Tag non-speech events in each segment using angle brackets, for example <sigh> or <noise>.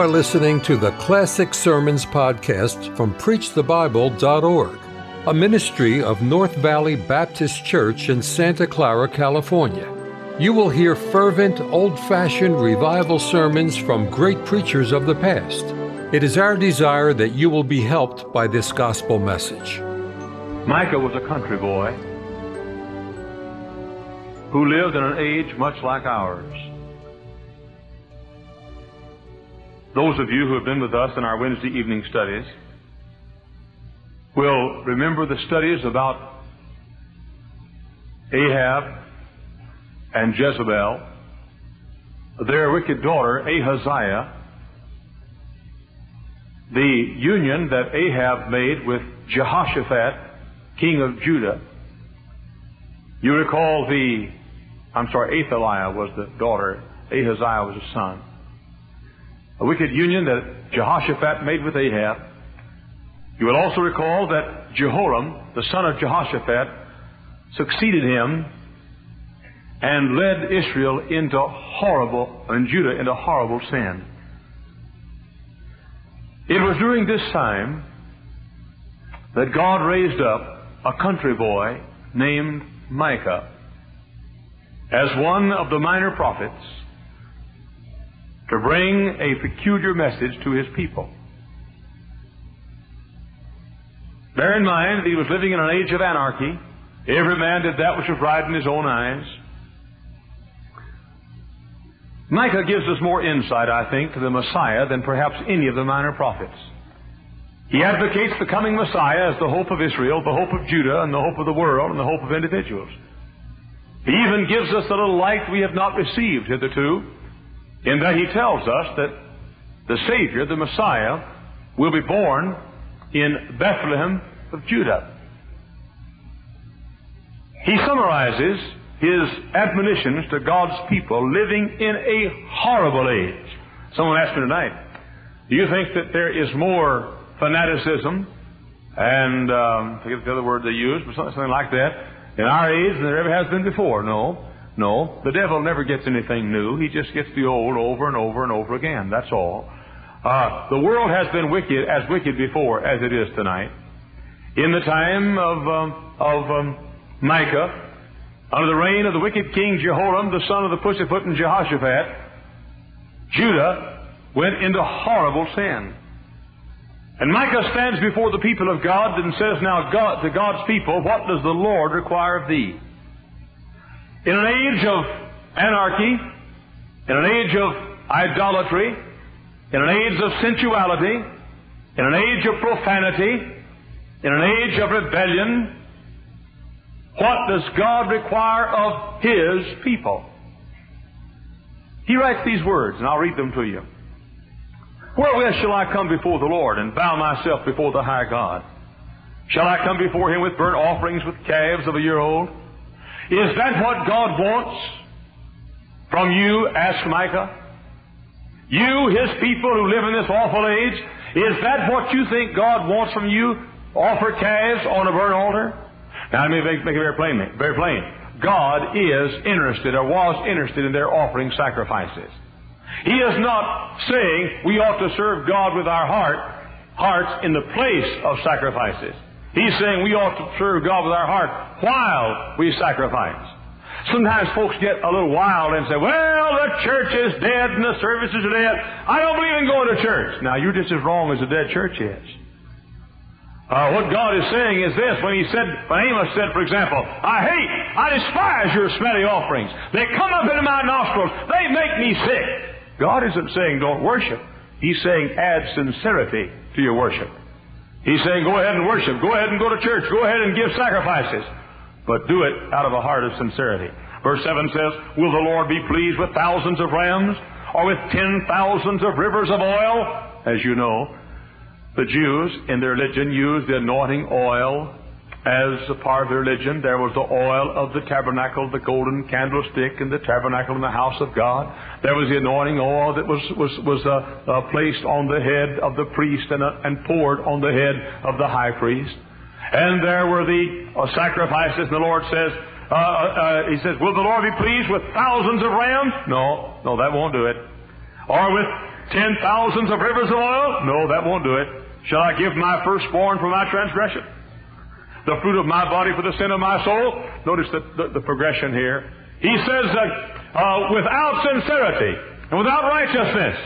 are listening to the Classic Sermons podcast from PreachTheBible.org, a ministry of North Valley Baptist Church in Santa Clara, California. You will hear fervent, old fashioned revival sermons from great preachers of the past. It is our desire that you will be helped by this gospel message. Micah was a country boy who lived in an age much like ours. Those of you who have been with us in our Wednesday evening studies will remember the studies about Ahab and Jezebel, their wicked daughter Ahaziah, the union that Ahab made with Jehoshaphat, king of Judah. You recall the, I'm sorry, Athaliah was the daughter, Ahaziah was the son. A wicked union that Jehoshaphat made with Ahab. You will also recall that Jehoram, the son of Jehoshaphat, succeeded him and led Israel into horrible, and Judah into horrible sin. It was during this time that God raised up a country boy named Micah as one of the minor prophets to bring a peculiar message to his people. Bear in mind that he was living in an age of anarchy. Every man did that which was right in his own eyes. Micah gives us more insight, I think, to the Messiah than perhaps any of the minor prophets. He advocates the coming Messiah as the hope of Israel, the hope of Judah, and the hope of the world, and the hope of individuals. He even gives us a little light we have not received hitherto, in that he tells us that the Savior, the Messiah, will be born in Bethlehem of Judah. He summarizes his admonitions to God's people living in a horrible age. Someone asked me tonight, do you think that there is more fanaticism and, um, I forget the other word they use, but something like that, in our age than there ever has been before? No. No. The devil never gets anything new. He just gets the old over and over and over again. That's all. Uh, the world has been wicked, as wicked before as it is tonight. In the time of, um, of um, Micah, under the reign of the wicked king Jehoram, the son of the pussyfoot and Jehoshaphat, Judah went into horrible sin. And Micah stands before the people of God and says, Now, God, to God's people, what does the Lord require of thee? In an age of anarchy, in an age of idolatry, in an age of sensuality, in an age of profanity, in an age of rebellion, what does God require of His people? He writes these words, and I'll read them to you. Wherewith shall I come before the Lord and bow myself before the high God? Shall I come before Him with burnt offerings, with calves of a year old? Is that what God wants from you? asked Micah. You, His people who live in this awful age, is that what you think God wants from you? Offer calves on a burnt altar? Now let me make, make it very plain, very plain. God is interested or was interested in their offering sacrifices. He is not saying we ought to serve God with our heart, hearts in the place of sacrifices. He's saying we ought to serve God with our heart while we sacrifice. Sometimes folks get a little wild and say, well, the church is dead and the services are dead. I don't believe in going to church. Now, you're just as wrong as the dead church is. Uh, what God is saying is this, when He said, when Amos said, for example, I hate, I despise your smelly offerings. They come up into my nostrils. They make me sick. God isn't saying don't worship. He's saying add sincerity to your worship. He's saying go ahead and worship. Go ahead and go to church. Go ahead and give sacrifices. But do it out of a heart of sincerity. Verse 7 says, Will the Lord be pleased with thousands of rams or with ten thousands of rivers of oil? As you know, the Jews in their religion used the anointing oil as a part of their religion. There was the oil of the tabernacle, the golden candlestick in the tabernacle in the house of God. There was the anointing oil that was, was, was uh, uh, placed on the head of the priest and, uh, and poured on the head of the high priest. And there were the uh, sacrifices, and the Lord says, uh, uh, He says, Will the Lord be pleased with thousands of rams? No, no, that won't do it. Or with ten thousands of rivers of oil? No, that won't do it. Shall I give my firstborn for my transgression? The fruit of my body for the sin of my soul? Notice the, the, the progression here. He says that uh, without sincerity and without righteousness,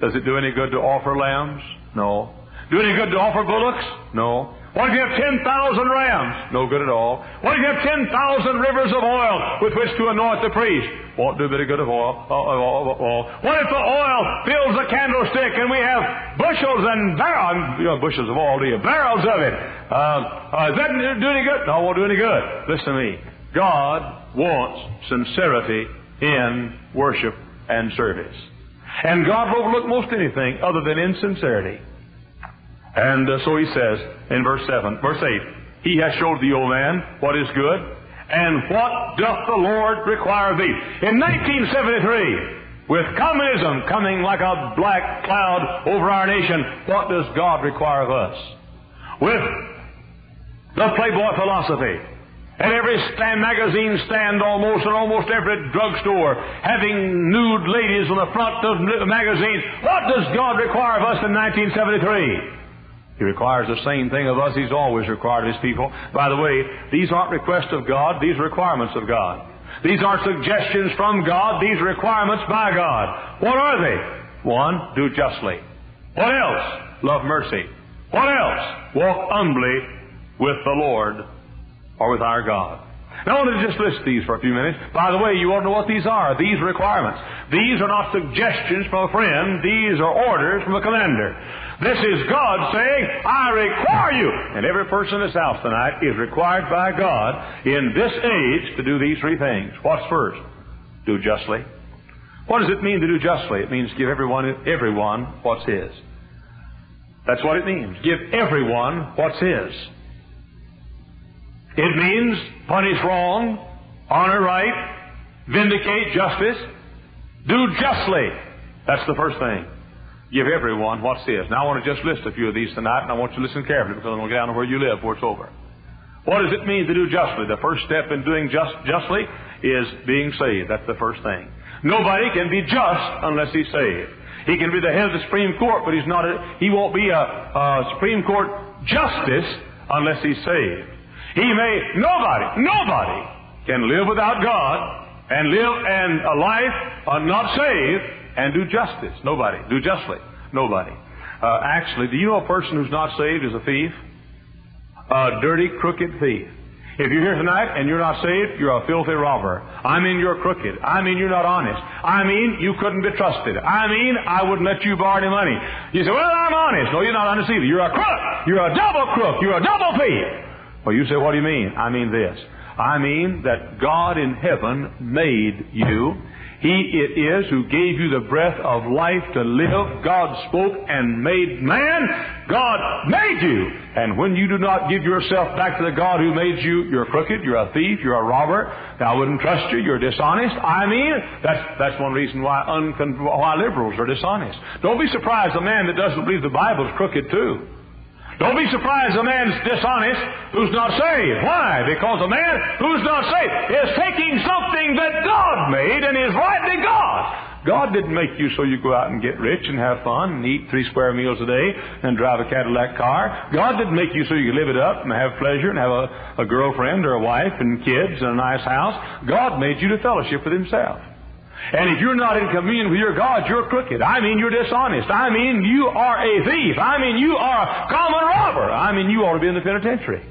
does it do any good to offer lambs? No. Do any good to offer bullocks? No. What if you have 10,000 rams? No good at all. What if you have 10,000 rivers of oil with which to anoint the priest? Won't do a bit of good of oil. Uh, uh, uh, what if the oil fills the candlestick and we have bushels and barrels, you know, bushels of oil, do you? Barrels of it. Uh, uh, does that do any good? No, won't do any good. Listen to me. God wants sincerity in worship and service. And God will overlook most anything other than insincerity. And uh, so he says in verse 7, verse 8, He has showed thee, O man, what is good, and what doth the Lord require of thee. In 1973, with communism coming like a black cloud over our nation, what does God require of us? With the Playboy philosophy, at every stand, magazine stand almost, and almost every drugstore, having nude ladies on the front of the magazines, what does God require of us in 1973? He requires the same thing of us He's always required of His people. By the way, these aren't requests of God, these are requirements of God. These aren't suggestions from God, these are requirements by God. What are they? One, do justly. What else? Love mercy. What else? Walk humbly with the Lord or with our God. Now, I want to just list these for a few minutes. By the way, you want to know what these are. These requirements. These are not suggestions from a friend. These are orders from a commander. This is God saying, I require you. And every person in this house tonight is required by God in this age to do these three things. What's first? Do justly. What does it mean to do justly? It means give everyone, everyone what's his. That's what it means. Give everyone what's his. It means punish wrong, honor right, vindicate justice, do justly. That's the first thing give everyone what's his. Now, I want to just list a few of these tonight, and I want you to listen carefully because I'm going to get down to where you live before it's over. What does it mean to do justly? The first step in doing just, justly is being saved. That's the first thing. Nobody can be just unless he's saved. He can be the head of the Supreme Court, but he's not. A, he won't be a, a Supreme Court justice unless he's saved. He may. Nobody. Nobody can live without God and live and a life not saved and do justice. Nobody. Do justly. Nobody. Uh, actually, do you know a person who's not saved is a thief? A dirty, crooked thief. If you're here tonight and you're not saved, you're a filthy robber. I mean, you're crooked. I mean, you're not honest. I mean, you couldn't be trusted. I mean, I wouldn't let you borrow any money. You say, well, I'm honest. No, you're not honest either. You're a crook. You're a double crook. You're a double thief. Well, you say, what do you mean? I mean this. I mean that God in heaven made you he it is who gave you the breath of life to live. God spoke and made man. God made you. And when you do not give yourself back to the God who made you, you're crooked, you're a thief, you're a robber. I wouldn't trust you, you're dishonest. I mean, that's, that's one reason why, uncon- why liberals are dishonest. Don't be surprised a man that doesn't believe the Bible is crooked too. Don't be surprised a man's dishonest who's not saved. Why? Because a man who's not saved is taking something that God made and is rightly God. God didn't make you so you go out and get rich and have fun and eat three square meals a day and drive a Cadillac car. God didn't make you so you live it up and have pleasure and have a, a girlfriend or a wife and kids and a nice house. God made you to fellowship with Himself. And if you're not in communion with your God, you're crooked. I mean, you're dishonest. I mean, you are a thief. I mean, you are a common robber. I mean, you ought to be in the penitentiary.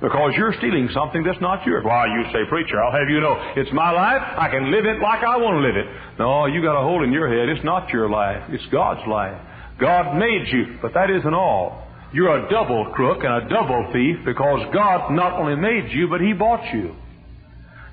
Because you're stealing something that's not yours. Why, you say, preacher, I'll have you know, it's my life. I can live it like I want to live it. No, you got a hole in your head. It's not your life. It's God's life. God made you, but that isn't all. You're a double crook and a double thief because God not only made you, but He bought you.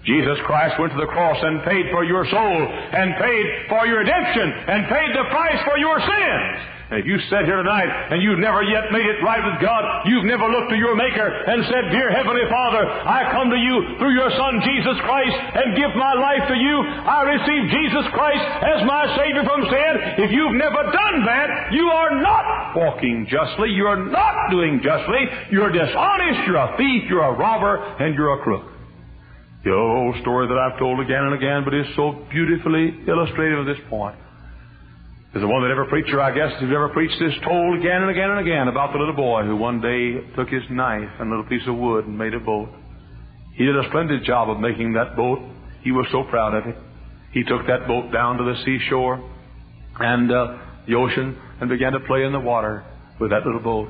Jesus Christ went to the cross and paid for your soul and paid for your redemption and paid the price for your sins. And if you sit here tonight and you've never yet made it right with God, you've never looked to your Maker and said, Dear Heavenly Father, I come to you through your Son Jesus Christ and give my life to you. I receive Jesus Christ as my Savior from sin. If you've never done that, you are not walking justly. You're not doing justly. You're dishonest. You're a thief. You're a robber. And you're a crook. The old story that I've told again and again, but is so beautifully illustrative of this point. is the one that every preacher, I guess, who's ever preached this, told again and again and again about the little boy who one day took his knife and a little piece of wood and made a boat. He did a splendid job of making that boat. He was so proud of it. He took that boat down to the seashore and uh, the ocean and began to play in the water with that little boat.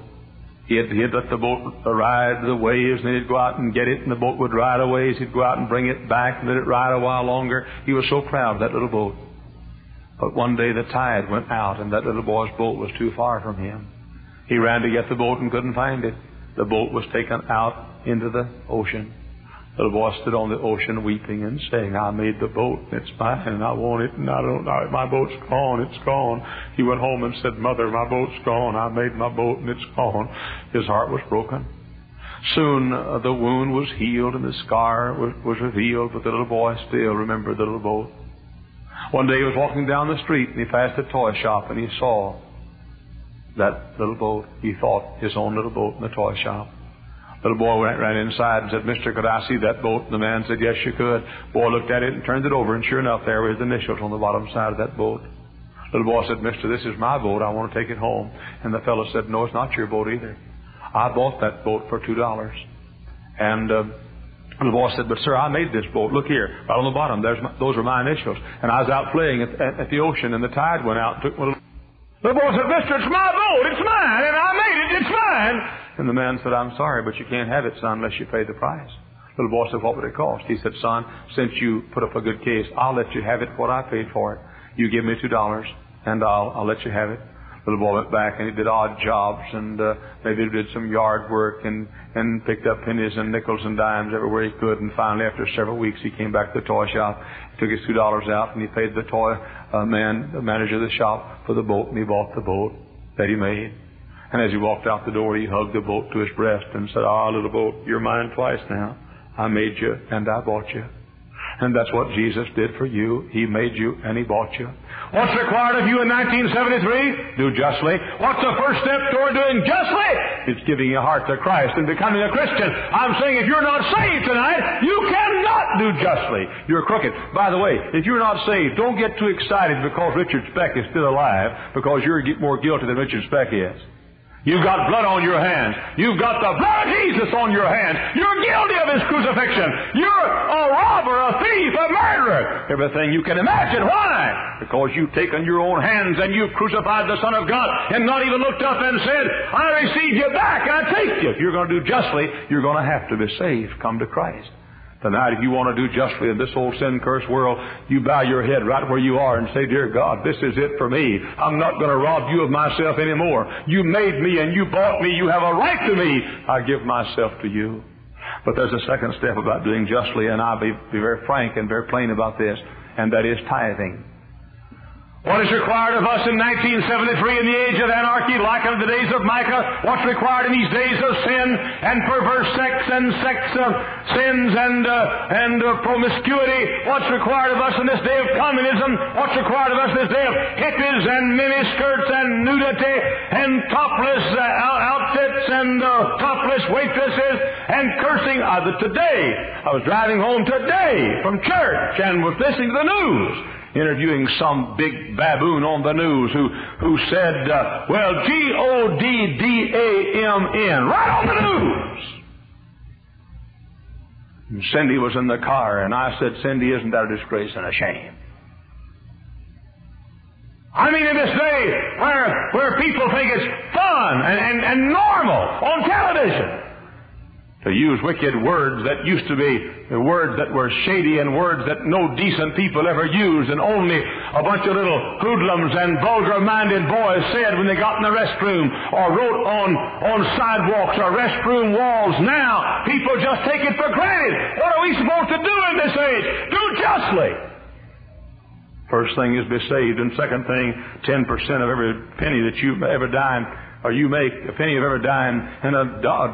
He had, he had let the boat ride the waves, and then he'd go out and get it, and the boat would ride a ways. He'd go out and bring it back, and let it ride a while longer. He was so proud of that little boat. But one day the tide went out, and that little boy's boat was too far from him. He ran to get the boat and couldn't find it. The boat was taken out into the ocean. The little boy stood on the ocean weeping and saying, I made the boat, and it's mine, and I want it, and I don't know, my boat's gone, it's gone. He went home and said, Mother, my boat's gone. I made my boat, and it's gone. His heart was broken. Soon uh, the wound was healed and the scar was, was revealed, but the little boy still remembered the little boat. One day he was walking down the street and he passed a toy shop and he saw that little boat. He thought his own little boat in the toy shop. Little boy went, ran inside and said, Mister, could I see that boat? And the man said, Yes, you could. Boy looked at it and turned it over, and sure enough, there were his initials on the bottom side of that boat. Little boy said, Mister, this is my boat. I want to take it home. And the fellow said, No, it's not your boat either. I bought that boat for two dollars. And uh, the boy said, But sir, I made this boat. Look here, right on the bottom. There's my, those are my initials. And I was out playing at, at, at the ocean, and the tide went out and took my little. The boy said, Mister, it's my boat. It's mine, and I made it. It's mine. And the man said, I'm sorry, but you can't have it, son, unless you pay the price. Little boy said, What would it cost? He said, Son, since you put up a good case, I'll let you have it what I paid for it. You give me two dollars, and I'll, I'll let you have it. Little boy went back and he did odd jobs and uh, maybe did some yard work and and picked up pennies and nickels and dimes everywhere he could. And finally, after several weeks, he came back to the toy shop, took his two dollars out, and he paid the toy uh, man, the manager of the shop, for the boat, and he bought the boat that he made. And as he walked out the door, he hugged the boat to his breast and said, "Ah, little boat, you're mine twice now. I made you and I bought you." And that's what Jesus did for you. He made you and He bought you. What's required of you in 1973? Do justly. What's the first step toward doing justly? It's giving your heart to Christ and becoming a Christian. I'm saying if you're not saved tonight, you cannot do justly. You're crooked. By the way, if you're not saved, don't get too excited because Richard Speck is still alive because you're more guilty than Richard Speck is. You've got blood on your hands. You've got the blood of Jesus on your hands. You're guilty of His crucifixion. You're a robber, a thief, a murderer. Everything you can imagine. Why? Because you've taken your own hands and you've crucified the Son of God and not even looked up and said, I receive you back. I take you. If you're going to do justly, you're going to have to be saved. Come to Christ. Tonight, if you want to do justly in this old sin cursed world, you bow your head right where you are and say, Dear God, this is it for me. I'm not going to rob you of myself anymore. You made me and you bought me. You have a right to me. I give myself to you. But there's a second step about doing justly, and I'll be, be very frank and very plain about this, and that is tithing. What is required of us in 1973 in the age of anarchy, like in the days of Micah? What's required in these days of sin and perverse sex and sex uh, sins and uh, and uh, promiscuity? What's required of us in this day of communism? What's required of us in this day of hippies and miniskirts and nudity and topless uh, outfits and uh, topless waitresses and cursing? Uh, today, I was driving home today from church and was listening to the news interviewing some big baboon on the news who, who said, uh, well, G-O-D-D-A-M-N, right on the news. And Cindy was in the car, and I said, Cindy, isn't that a disgrace and a shame? I mean, in this day where, where people think it's fun and, and, and normal on television to use wicked words that used to be words that were shady and words that no decent people ever used and only a bunch of little hoodlums and vulgar-minded boys said when they got in the restroom or wrote on, on sidewalks or restroom walls. Now, people just take it for granted. What are we supposed to do in this age? Do justly. First thing is be saved, and second thing, 10% of every penny that you ever dime or you make a penny of every dime, and a,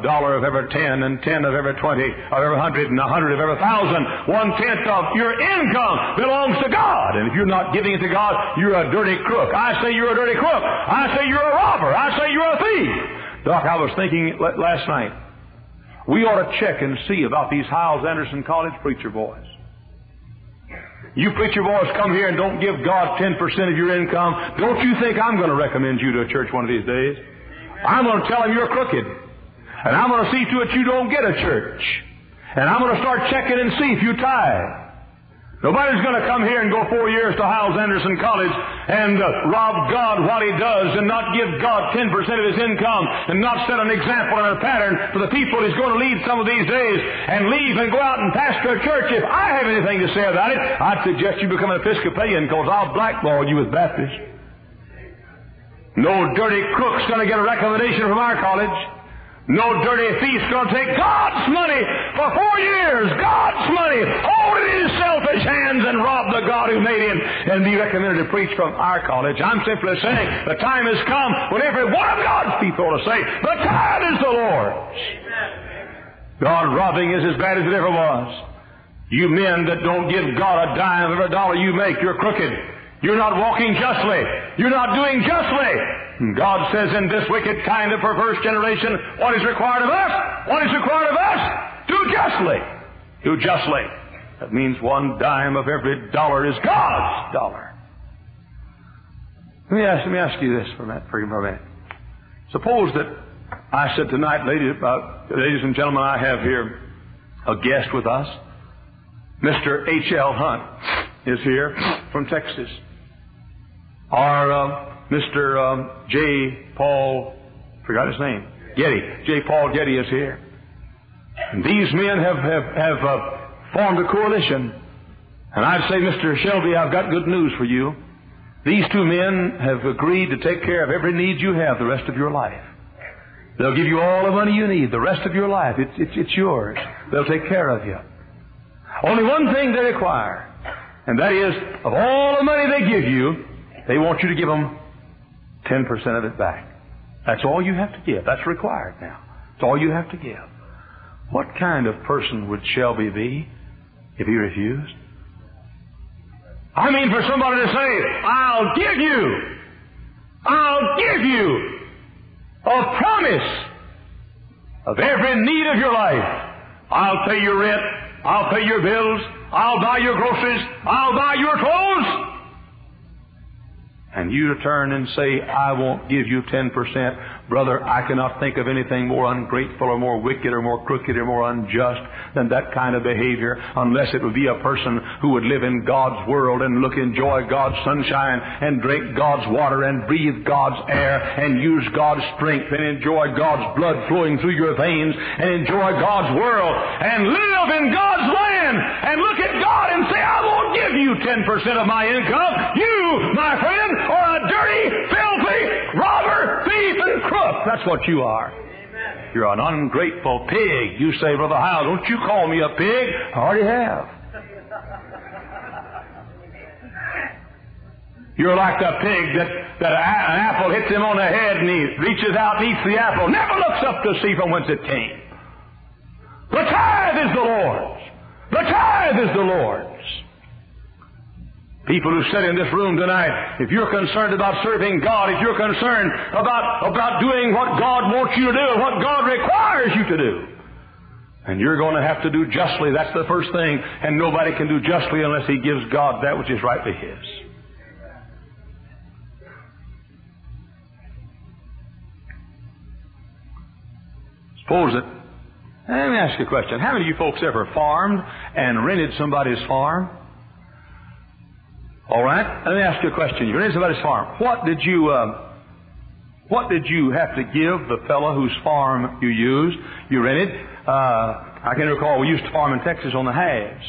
dollar of every ten, and ten of every twenty, of every hundred, and a hundred of every thousand, one tenth of your income belongs to God. And if you're not giving it to God, you're a dirty crook. I say you're a dirty crook. I say you're a robber. I say you're a thief. Doc, I was thinking last night, we ought to check and see about these Hyles Anderson College preacher boys. You preacher boys come here and don't give God 10% of your income. Don't you think I'm going to recommend you to a church one of these days? I'm going to tell them you're crooked. And I'm going to see to it you don't get a church. And I'm going to start checking and see if you tithe. Nobody's going to come here and go four years to Hyles Anderson College and uh, rob God what he does and not give God 10% of his income and not set an example and a pattern for the people he's going to lead some of these days and leave and go out and pastor a church. If I have anything to say about it, I'd suggest you become an Episcopalian because I'll blackball you with Baptist. No dirty crook's going to get a recommendation from our college. No dirty thief's going to take God's money for four years, God's money, hold it in his selfish hands and rob the God who made him and be recommended to preach from our college. I'm simply saying the time has come when every one of God's people ought to say, the time is the Lord's. God robbing is as bad as it ever was. You men that don't give God a dime of every dollar you make, you're crooked. You're not walking justly. You're not doing justly. God says in this wicked kind of perverse generation, what is required of us? What is required of us? Do justly. Do justly. That means one dime of every dollar is God's dollar. Let me ask, let me ask you this for a minute, for a minute. Suppose that I said tonight, ladies, uh, ladies and gentlemen, I have here a guest with us. Mr. H.L. Hunt is here from Texas. Our uh, Mr. Um, J. Paul, forgot his name, Getty. J. Paul Getty is here. And these men have, have, have uh, formed a coalition. And I'd say, Mr. Shelby, I've got good news for you. These two men have agreed to take care of every need you have the rest of your life. They'll give you all the money you need the rest of your life. It's, it's, it's yours. They'll take care of you. Only one thing they require, and that is, of all the money they give you, they want you to give them 10% of it back. That's all you have to give. That's required now. It's all you have to give. What kind of person would Shelby be if he refused? I mean, for somebody to say, I'll give you, I'll give you a promise of every need of your life. I'll pay your rent. I'll pay your bills. I'll buy your groceries. I'll buy your clothes and you turn and say, I won't give you 10%, Brother, I cannot think of anything more ungrateful or more wicked or more crooked or more unjust than that kind of behavior unless it would be a person who would live in God's world and look, enjoy God's sunshine and drink God's water and breathe God's air and use God's strength and enjoy God's blood flowing through your veins and enjoy God's world and live in God's land and look at God and say, I won't give you 10% of my income. You, my friend, are a dirty, filthy robber, thief, and crook. That's what you are. You're an ungrateful pig. You say, Brother How, don't you call me a pig. I already have. You're like the pig that, that an apple hits him on the head and he reaches out and eats the apple, never looks up to see from whence it came. The tithe is the Lord's. The tithe is the Lord's. People who sit in this room tonight, if you're concerned about serving God, if you're concerned about, about doing what God wants you to do, what God requires you to do, and you're going to have to do justly, that's the first thing, and nobody can do justly unless He gives God that which is rightly His. Suppose that, let me ask you a question. How many of you folks ever farmed and rented somebody's farm? All right. Let me ask you a question. You're somebody's farm. What did you uh, What did you have to give the fellow whose farm you used? You rented. Uh, I can recall we used to farm in Texas on the halves.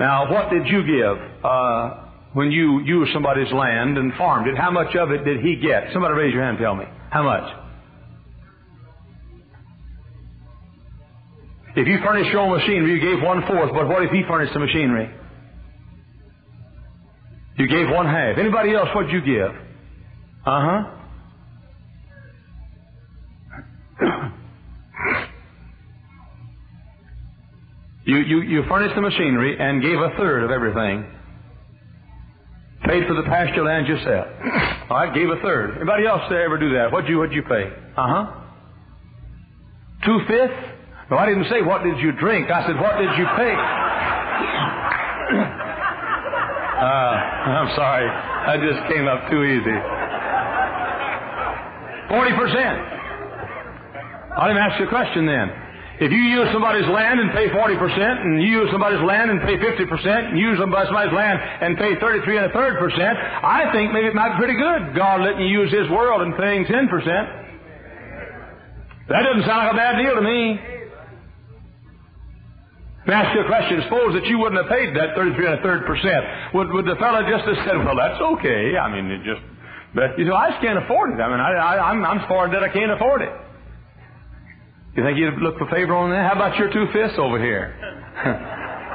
Now, what did you give uh, when you used somebody's land and farmed it? How much of it did he get? Somebody raise your hand. and Tell me how much. If you furnished your own machinery, you gave one fourth. But what if he furnished the machinery? You gave one half. Anybody else, what'd you give? Uh huh. <coughs> you, you, you furnished the machinery and gave a third of everything. Paid for the pasture land yourself. <coughs> All right, gave a third. Anybody else there ever do that? What'd you, what'd you pay? Uh huh. Two fifths? No, I didn't say what did you drink. I said what did you pay? <coughs> Ah, ah, I'm sorry. I just came up too easy. 40%. I'll even ask you a question then. If you use somebody's land and pay 40%, and you use somebody's land and pay 50%, and you use somebody's land and pay 33 and a third percent, I think maybe it might be pretty good, God letting you use His world and paying 10%. That doesn't sound like a bad deal to me. Ask you a question. Suppose that you wouldn't have paid that 33 and a third percent. Would, would the fellow just have said, well, that's okay. I mean, it just, but you know, I just can't afford it. I mean, I, I, I'm, I'm that I can't afford it. You think you'd look for favor on that? How about your two fists over here?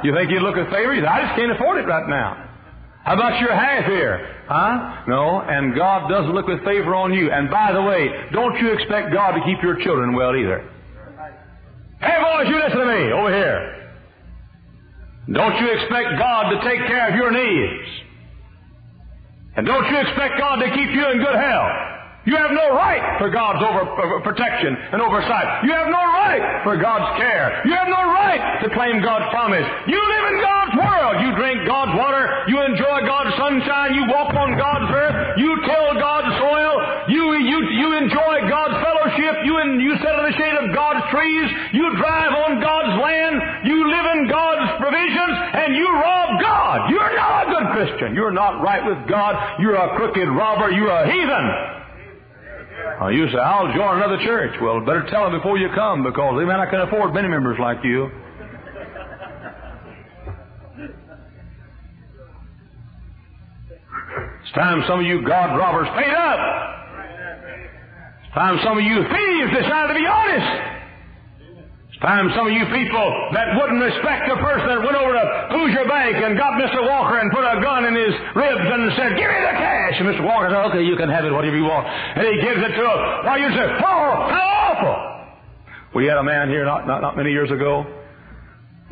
<laughs> you think you'd look for favor? You I just can't afford it right now. How about your half here? Huh? No, and God doesn't look with favor on you. And by the way, don't you expect God to keep your children well either. Hey boys, you listen to me over here. Don't you expect God to take care of your needs? And don't you expect God to keep you in good health? You have no right for God's over, uh, protection and oversight. You have no right for God's care. You have no right to claim God's promise. You live in God's world. You drink God's water. You enjoy God's sunshine. You walk on God's earth. You till God's soil. You, you, you enjoy God's fellowship. You, you sit in the shade of God's trees. You drive on God's land. You live in God's provisions. And you rob God. You're not a good Christian. You're not right with God. You're a crooked robber. You're a heathen. Uh, you say, I'll join another church. Well, better tell them before you come because they may not can afford many members like you. It's time some of you God robbers paid up. It's time some of you thieves decided to be honest. Time some of you people that wouldn't respect the person that went over to Hoosier Bank and got Mr. Walker and put a gun in his ribs and said, give me the cash. And Mr. Walker said, okay, you can have it, whatever you want. And he gives it to him. Why, you say, oh, how awful. We had a man here not, not, not many years ago.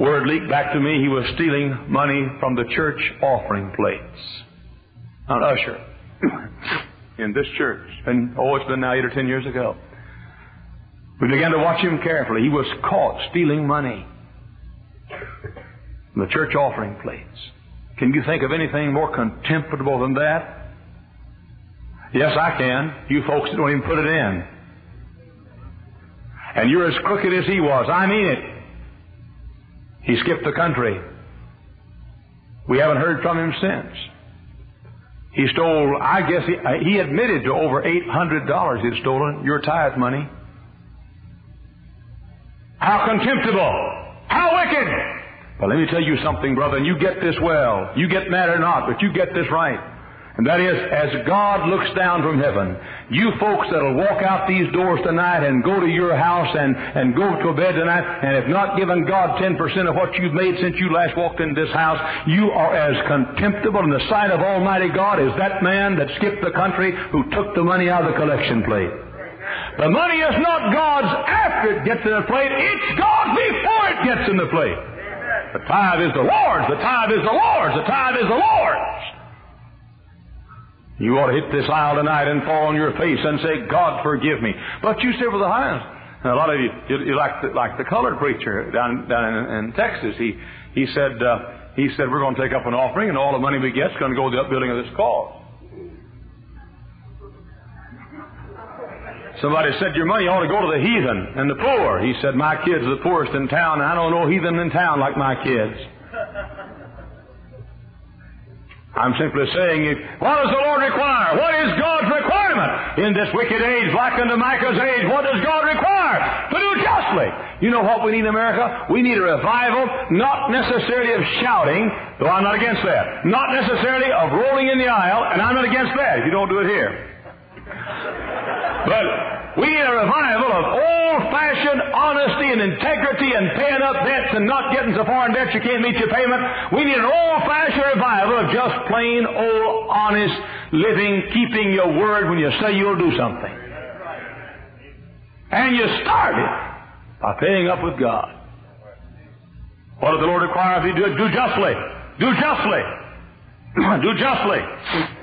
Word leaked back to me he was stealing money from the church offering plates. An usher <coughs> in this church. And, oh, it's been now eight or ten years ago. We began to watch him carefully. He was caught stealing money from the church offering plates. Can you think of anything more contemptible than that? Yes, I can. You folks don't even put it in. And you're as crooked as he was. I mean it. He skipped the country. We haven't heard from him since. He stole, I guess he, he admitted to over $800 he'd stolen your tithe money. How contemptible! How wicked! But let me tell you something, brother, and you get this well. You get mad or not, but you get this right. And that is, as God looks down from heaven, you folks that'll walk out these doors tonight and go to your house and, and go to bed tonight and have not given God 10% of what you've made since you last walked in this house, you are as contemptible in the sight of Almighty God as that man that skipped the country who took the money out of the collection plate. The money is not God's after it gets in the plate, it's God's before it gets in the plate. The tithe is the Lord's, the tithe is the Lord's, the tithe is the Lord's. You ought to hit this aisle tonight and fall on your face and say, God forgive me. But you say, well, the highest. And a lot of you, you, you like, the, like the colored preacher down, down in, in Texas. He, he said, uh, he said, we're going to take up an offering and all the money we get is going to go to the upbuilding of this cause. Somebody said, Your money ought to go to the heathen and the poor. He said, My kids are the poorest in town, and I don't know heathen in town like my kids. <laughs> I'm simply saying, what does the Lord require? What is God's requirement? In this wicked age, like unto Micah's age, what does God require? To do justly. You know what we need in America? We need a revival, not necessarily of shouting, though I'm not against that. Not necessarily of rolling in the aisle, and I'm not against that if you don't do it here. But we need a revival of old-fashioned honesty and integrity and paying up debts and not getting so far in debt you can't meet your payment. We need an old-fashioned revival of just plain old honest living, keeping your word when you say you'll do something. And you start it by paying up with God. What does the Lord require of you? Do, do justly. Do justly. <clears throat> do justly.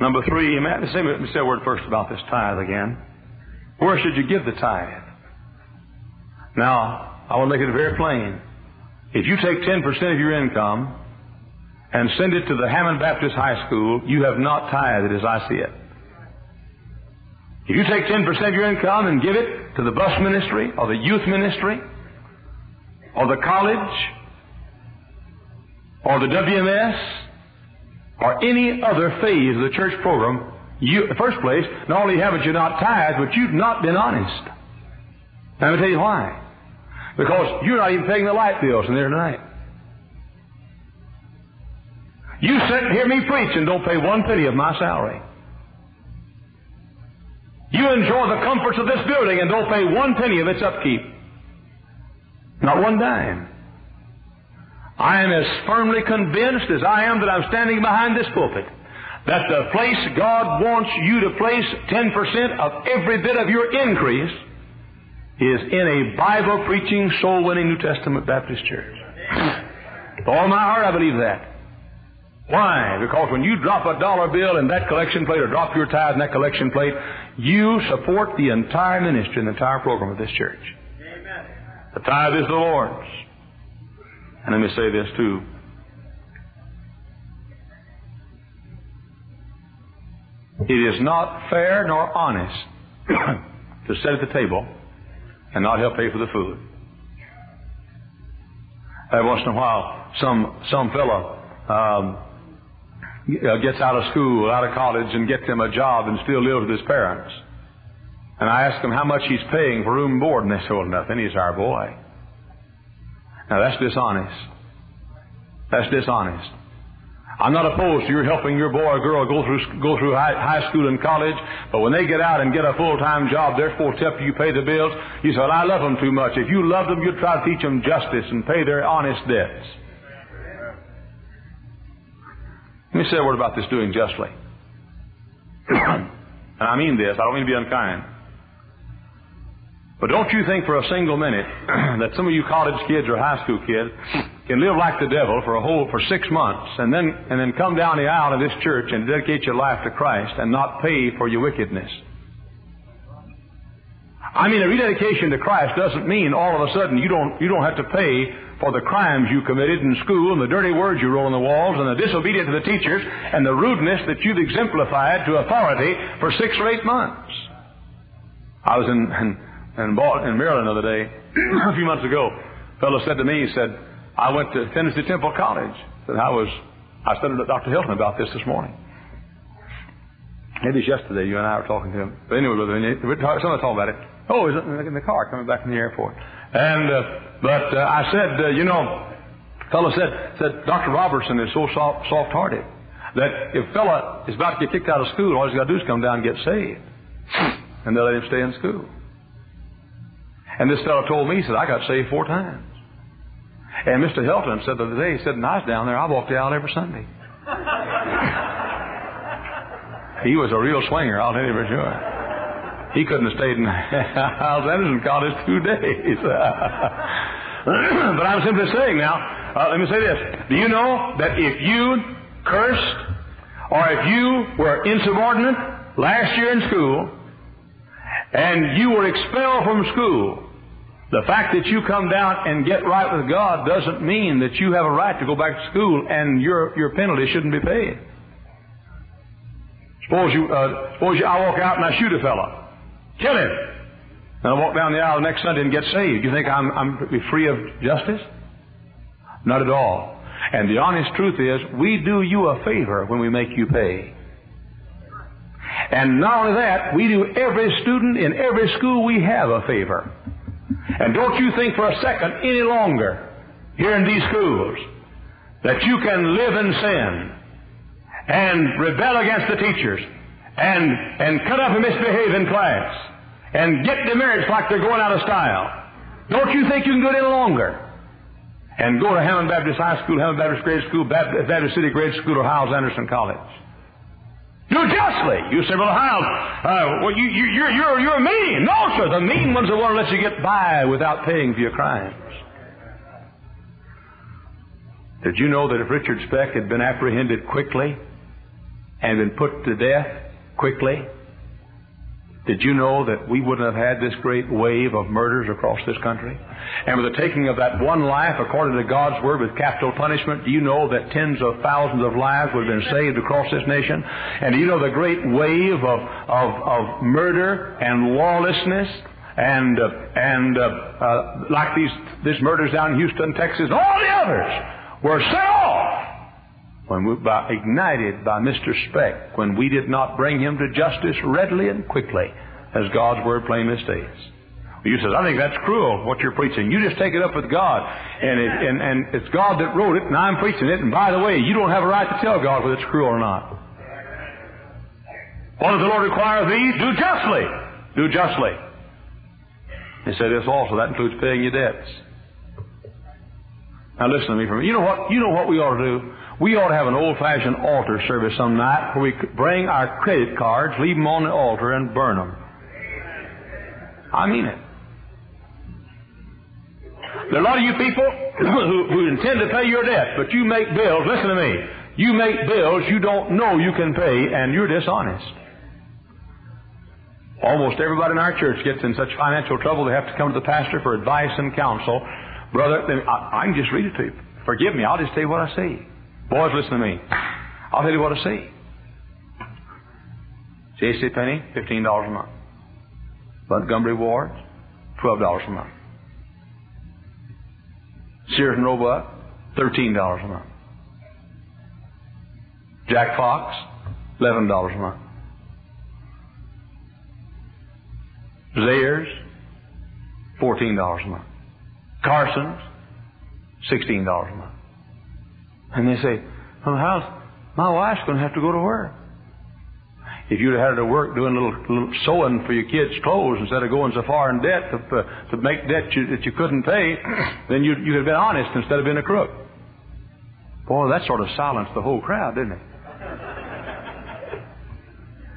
Number three, let me say a word first about this tithe again. Where should you give the tithe? Now, I want to make it very plain. If you take 10% of your income and send it to the Hammond Baptist High School, you have not tithed as I see it. If you take 10% of your income and give it to the bus ministry or the youth ministry or the college or the WMS or any other phase of the church program, you, in the first place, not only haven't you not tithed, but you've not been honest. Let me tell you why. Because you're not even paying the light bills in there tonight. You sit and hear me preach and don't pay one penny of my salary. You enjoy the comforts of this building and don't pay one penny of its upkeep. Not one dime. I am as firmly convinced as I am that I'm standing behind this pulpit that the place God wants you to place 10% of every bit of your increase is in a Bible preaching, soul winning New Testament Baptist church. With all my heart, I believe that. Why? Because when you drop a dollar bill in that collection plate or drop your tithe in that collection plate, you support the entire ministry and the entire program of this church. Amen. The tithe is the Lord's. And let me say this too. It is not fair nor honest <coughs> to sit at the table and not help pay for the food. Every once in a while, some some fellow um, gets out of school, out of college, and gets him a job and still lives with his parents. And I ask him how much he's paying for room and board, and they say, "Well, nothing. He's our boy." Now that's dishonest. That's dishonest. I'm not opposed to you helping your boy or girl go through go through high, high school and college, but when they get out and get a full time job, they're supposed to you pay the bills. You say, well, I love them too much. If you loved them, you'd try to teach them justice and pay their honest debts. Let me say a word about this doing justly. <clears throat> and I mean this, I don't mean to be unkind. But don't you think for a single minute <clears throat> that some of you college kids or high school kids can live like the devil for a whole for six months and then and then come down the aisle of this church and dedicate your life to Christ and not pay for your wickedness. I mean, a rededication to Christ doesn't mean all of a sudden you don't you don't have to pay for the crimes you committed in school and the dirty words you wrote on the walls and the disobedience to the teachers and the rudeness that you've exemplified to authority for six or eight months. I was in in, in, in Maryland the other day <clears throat> a few months ago. A fellow said to me, he said, I went to Tennessee Temple College. And I was, I studied with Dr. Hilton about this this morning. Maybe it's yesterday you and I were talking to him. But anyway, we're talking about it. Oh, he's in the car coming back from the airport. And, uh, but uh, I said, uh, you know, fellow said, said, Dr. Roberson is so soft, soft-hearted that if fella is about to get kicked out of school, all he's got to do is come down and get saved. And they'll let him stay in school. And this fellow told me, he said, I got saved four times. And Mr. Hilton said the other day, he said, I was down there, I walked out every Sunday. <laughs> he was a real swinger, I'll tell you for sure. He couldn't have stayed in Hyles <laughs> Anderson College two days. <laughs> but I'm simply saying now, uh, let me say this. Do you know that if you cursed or if you were insubordinate last year in school and you were expelled from school, the fact that you come down and get right with God doesn't mean that you have a right to go back to school and your, your penalty shouldn't be paid. Suppose you, uh, suppose you, I walk out and I shoot a fellow. Kill him. And I walk down the aisle next Sunday and get saved. You think I'm, I'm free of justice? Not at all. And the honest truth is, we do you a favor when we make you pay. And not only that, we do every student in every school we have a favor. And don't you think for a second any longer here in these schools that you can live in sin and rebel against the teachers and, and cut up and misbehave in class and get demerits like they're going out of style. Don't you think you can do it any longer? And go to Hammond Baptist High School, Hammond Baptist Grade School, Baptist, City Grade School, or Hyles Anderson College. Do justly. You say, well, how? Uh, well, you, you, you're, you're, you're mean. No, sir. The mean ones are the one who lets you get by without paying for your crimes. Did you know that if Richard Speck had been apprehended quickly and been put to death quickly, did you know that we wouldn't have had this great wave of murders across this country? And with the taking of that one life, according to God's Word, with capital punishment, do you know that tens of thousands of lives would have been saved across this nation? And do you know the great wave of, of, of murder and lawlessness and, uh, and uh, uh, like these, these murders down in Houston, Texas, and all the others were set off when we, by, ignited by Mr. Speck when we did not bring him to justice readily and quickly, as God's Word plainly states. You says, I think that's cruel, what you're preaching. You just take it up with God. And, it, and, and it's God that wrote it, and I'm preaching it. And by the way, you don't have a right to tell God whether it's cruel or not. What does the Lord require of thee? Do justly. Do justly. He said this also. That includes paying your debts. Now listen to me for a minute. You know what? You know what we ought to do? We ought to have an old-fashioned altar service some night where we bring our credit cards, leave them on the altar, and burn them. I mean it. There are a lot of you people <clears throat> who, who intend to pay your debt, but you make bills. Listen to me. You make bills you don't know you can pay, and you're dishonest. Almost everybody in our church gets in such financial trouble they have to come to the pastor for advice and counsel. Brother, I, I can just read it to you. Forgive me, I'll just tell you what I see. Boys, listen to me. I'll tell you what I see. J.C. Penney, $15 a month. Montgomery Ward, $12 a month. Sears and Roebuck, $13 a month. Jack Fox, $11 a month. Zayre's, $14 a month. Carson's, $16 a month. And they say, well, how's my wife's going to have to go to work? If you'd have had her to work doing a little, little sewing for your kids' clothes instead of going so far in debt to, uh, to make debt you, that you couldn't pay, then you, you'd have been honest instead of being a crook. Boy, that sort of silenced the whole crowd, didn't it?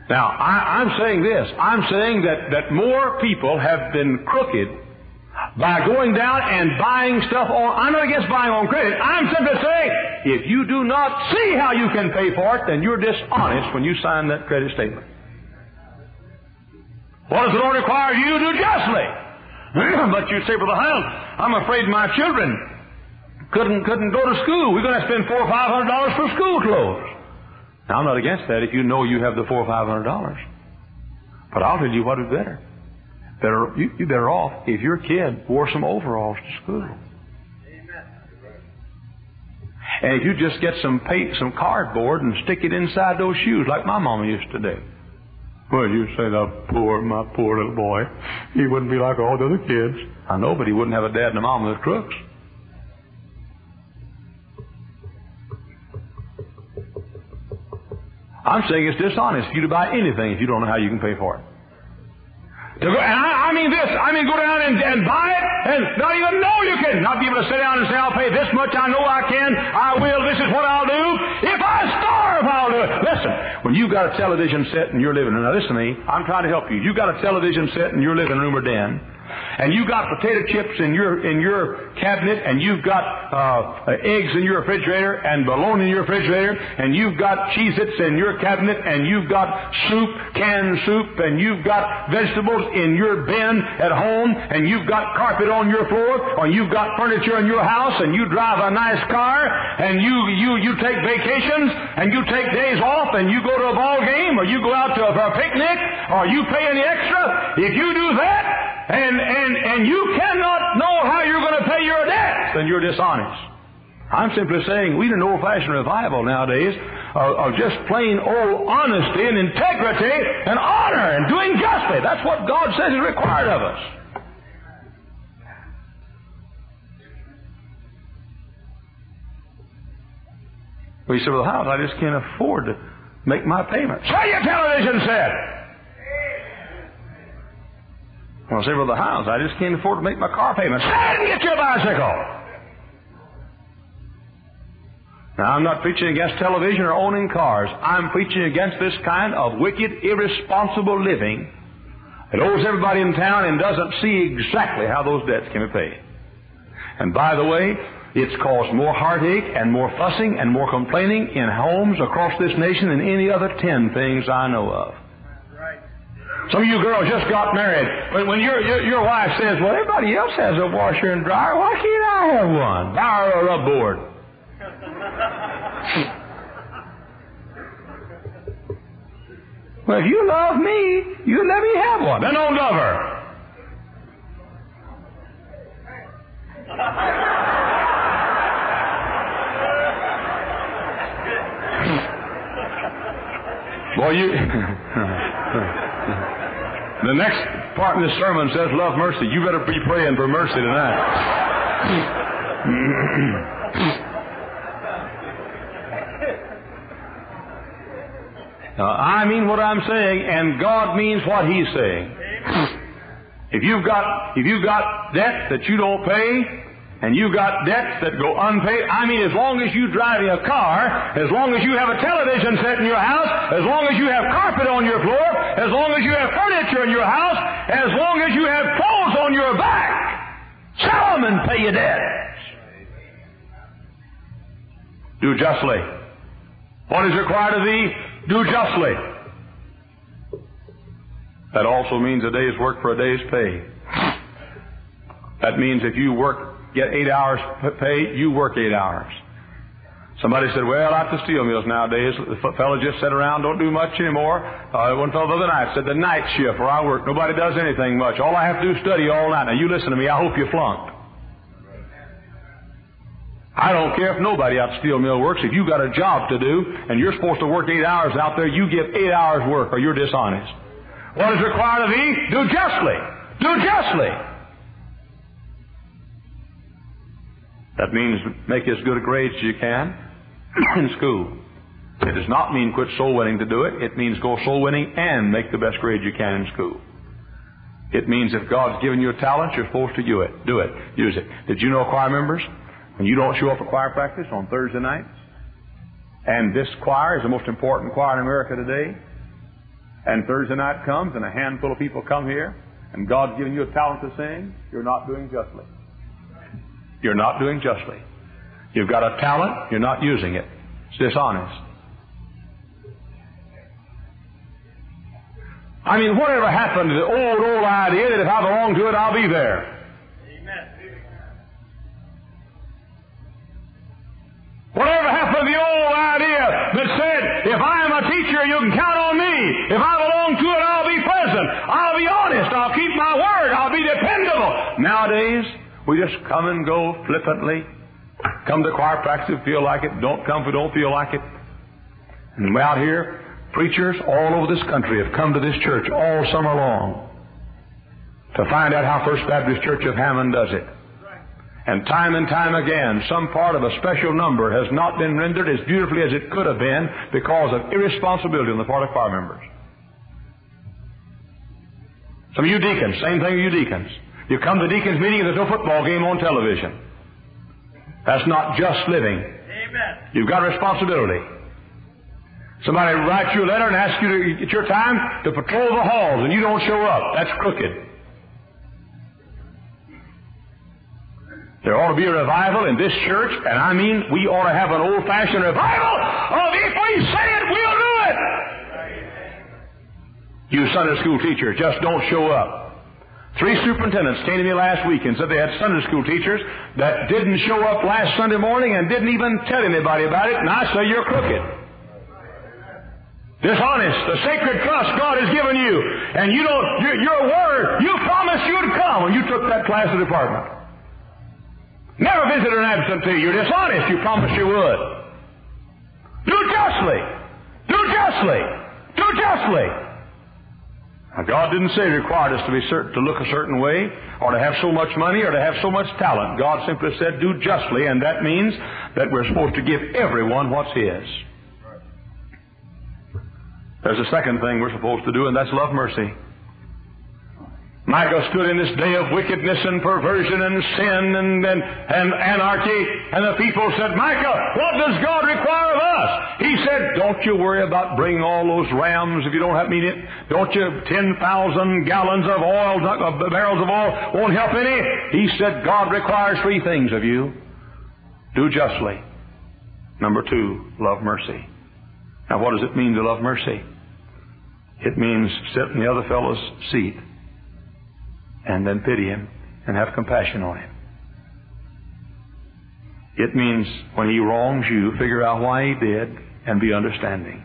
Now, I, I'm saying this. I'm saying that, that more people have been crooked by going down and buying stuff on. I'm not against buying on credit. I'm simply saying, if you do not see how you can pay for it, then you're dishonest when you sign that credit statement. What does the Lord require you to do justly? <clears throat> but you say, Brother Hyles, I'm afraid my children couldn't couldn't go to school. We're going to spend four or five hundred dollars for school clothes. Now I'm not against that if you know you have the four or five hundred dollars. But I'll tell you what is better. Better, you, you better off if your kid wore some overalls to school. And if you just get some paint, some cardboard and stick it inside those shoes like my mama used to do. Well, you say the poor, my poor little boy. He wouldn't be like all the other kids. I know, but he wouldn't have a dad and a mom that's crooks. I'm saying it's dishonest for you to buy anything if you don't know how you can pay for it. Go, and I, I mean this, I mean go down and, and buy it and not even know you can. Not be able to sit down and say, I'll pay this much, I know I can, I will, this is what I'll do. If I starve, I'll do it. Listen, when you've got a television set in your living room, now listen to me, I'm trying to help you. You've got a television set in your living room or den, and you've got potato chips in your in your cabinet, and you've got uh, eggs in your refrigerator, and bologna in your refrigerator, and you've got Cheez-Its in your cabinet, and you've got soup, canned soup, and you've got vegetables in your bin at home, and you've got carpet on your floor, or you've got furniture in your house, and you drive a nice car, and you you you take vacations, and you take days off, and you go to a ball game, or you go out to a, a picnic, or you pay any extra. If you do that, and, and, and you cannot know how you're going to pay your debt, then you're dishonest. I'm simply saying we need an old-fashioned revival nowadays of, of just plain old honesty and integrity and honor and doing justly. That's what God says is required of us. Well, you say, well, how? I just can't afford to make my payments. Sell your television set. Well, I say, the house, I just can't afford to make my car payment. Stand and get your bicycle. Now, I'm not preaching against television or owning cars. I'm preaching against this kind of wicked, irresponsible living that owes everybody in town and doesn't see exactly how those debts can be paid. And by the way, it's caused more heartache and more fussing and more complaining in homes across this nation than any other ten things I know of. Some of you girls just got married. When, when your, your, your wife says, well, everybody else has a washer and dryer, why can't I have one? Buy her a board. <laughs> well, if you love me, you let me have one. Then don't love her. <laughs> Boy, you. <laughs> the next part of this sermon says, Love mercy. You better be praying for mercy tonight. now, I mean what I'm saying, and God means what He's saying. If you've got, if you've got debt that you don't pay, and you got debts that go unpaid. I mean, as long as you're driving a car, as long as you have a television set in your house, as long as you have carpet on your floor, as long as you have furniture in your house, as long as you have clothes on your back, sell them and pay your debts. Do justly. What is required of thee? Do justly. That also means a day's work for a day's pay. That means if you work get eight hours pay, you work eight hours. Somebody said, well, the steel mills nowadays, the fellow just sit around, don't do much anymore. Uh, one fellow the other night said, the night shift where I work, nobody does anything much. All I have to do is study all night. Now, you listen to me. I hope you flunked. I don't care if nobody out the steel mill works. If you got a job to do and you're supposed to work eight hours out there, you give eight hours work or you're dishonest. What is required of thee? Do justly. Do justly. That means make as good a grade as you can <clears throat> in school. It does not mean quit soul winning to do it. It means go soul winning and make the best grade you can in school. It means if God's given you a talent, you're supposed to do it. Do it. Use it. Did you know choir members? When you don't show up for choir practice on Thursday nights, and this choir is the most important choir in America today, and Thursday night comes and a handful of people come here, and God's given you a talent to sing, you're not doing justly. You're not doing justly. You've got a talent, you're not using it. It's dishonest. I mean, whatever happened to the old, old idea that if I belong to it, I'll be there? Amen. Whatever happened to the old idea that said, if I am a teacher, you can count on me. If I belong to it, I'll be present. I'll be honest. I'll keep my word. I'll be dependable. Nowadays, we just come and go flippantly. Come to choir practice if feel like it. Don't come if you don't feel like it. And we out here, preachers all over this country have come to this church all summer long to find out how First Baptist Church of Hammond does it. And time and time again, some part of a special number has not been rendered as beautifully as it could have been because of irresponsibility on the part of choir members. Some of you deacons, same thing with you deacons. You come to the deacon's meeting and there's no football game on television. That's not just living. Amen. You've got a responsibility. Somebody writes you a letter and asks you to, it's your time to patrol the halls and you don't show up. That's crooked. There ought to be a revival in this church, and I mean we ought to have an old-fashioned revival of if we say it, we'll do it. You Sunday school teachers, just don't show up. Three superintendents came to me last week and said they had Sunday school teachers that didn't show up last Sunday morning and didn't even tell anybody about it, and I say you're crooked. Dishonest, the sacred trust God has given you, and you don't, your, your word, you promised you'd come when you took that class of department. Never visited an absentee. You're dishonest. You promised you would. Do justly. Do justly. Do justly. Now, God didn't say He required us to be certain, to look a certain way, or to have so much money, or to have so much talent. God simply said, do justly, and that means that we're supposed to give everyone what's His. There's a second thing we're supposed to do, and that's love mercy. Micah stood in this day of wickedness and perversion and sin and, and, and anarchy, and the people said, Micah, what does God require of us? He said, Don't you worry about bringing all those rams if you don't have meat in it. Don't you, 10,000 gallons of oil, uh, barrels of oil won't help any. He said, God requires three things of you. Do justly. Number two, love mercy. Now, what does it mean to love mercy? It means sit in the other fellow's seat and then pity him and have compassion on him. It means when he wrongs you, figure out why he did and be understanding.